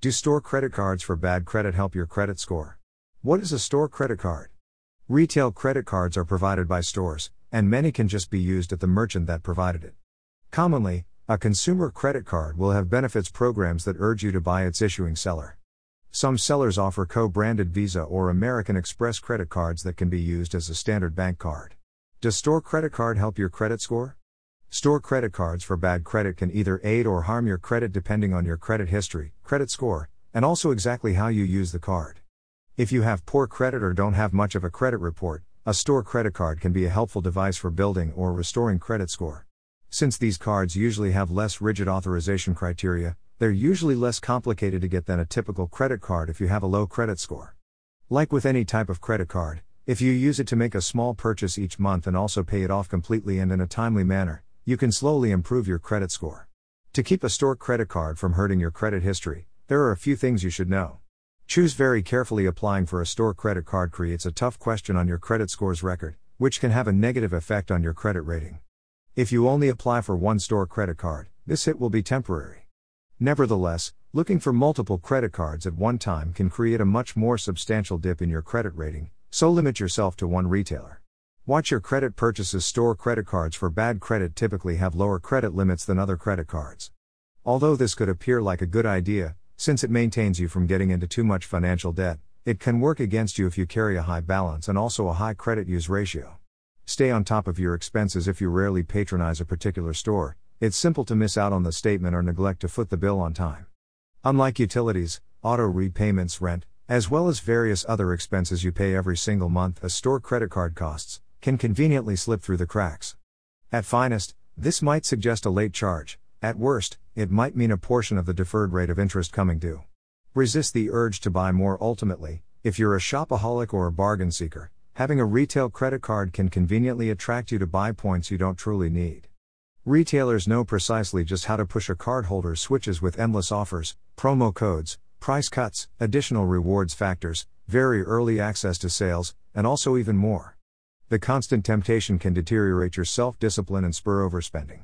Do store credit cards for bad credit help your credit score? What is a store credit card? Retail credit cards are provided by stores, and many can just be used at the merchant that provided it. Commonly, a consumer credit card will have benefits programs that urge you to buy its issuing seller. Some sellers offer co branded Visa or American Express credit cards that can be used as a standard bank card. Does store credit card help your credit score? Store credit cards for bad credit can either aid or harm your credit depending on your credit history, credit score, and also exactly how you use the card. If you have poor credit or don't have much of a credit report, a store credit card can be a helpful device for building or restoring credit score. Since these cards usually have less rigid authorization criteria, they're usually less complicated to get than a typical credit card if you have a low credit score. Like with any type of credit card, if you use it to make a small purchase each month and also pay it off completely and in a timely manner, you can slowly improve your credit score. To keep a store credit card from hurting your credit history, there are a few things you should know. Choose very carefully applying for a store credit card creates a tough question on your credit scores record, which can have a negative effect on your credit rating. If you only apply for one store credit card, this hit will be temporary. Nevertheless, looking for multiple credit cards at one time can create a much more substantial dip in your credit rating, so limit yourself to one retailer. Watch your credit purchases store credit cards for bad credit typically have lower credit limits than other credit cards. Although this could appear like a good idea, since it maintains you from getting into too much financial debt, it can work against you if you carry a high balance and also a high credit use ratio. Stay on top of your expenses if you rarely patronize a particular store, it's simple to miss out on the statement or neglect to foot the bill on time. Unlike utilities, auto repayments, rent, as well as various other expenses you pay every single month a store credit card costs, can conveniently slip through the cracks. At finest, this might suggest a late charge, at worst, it might mean a portion of the deferred rate of interest coming due. Resist the urge to buy more ultimately, if you're a shopaholic or a bargain seeker, having a retail credit card can conveniently attract you to buy points you don't truly need. Retailers know precisely just how to push a cardholder's switches with endless offers, promo codes, price cuts, additional rewards factors, very early access to sales, and also even more. The constant temptation can deteriorate your self discipline and spur overspending.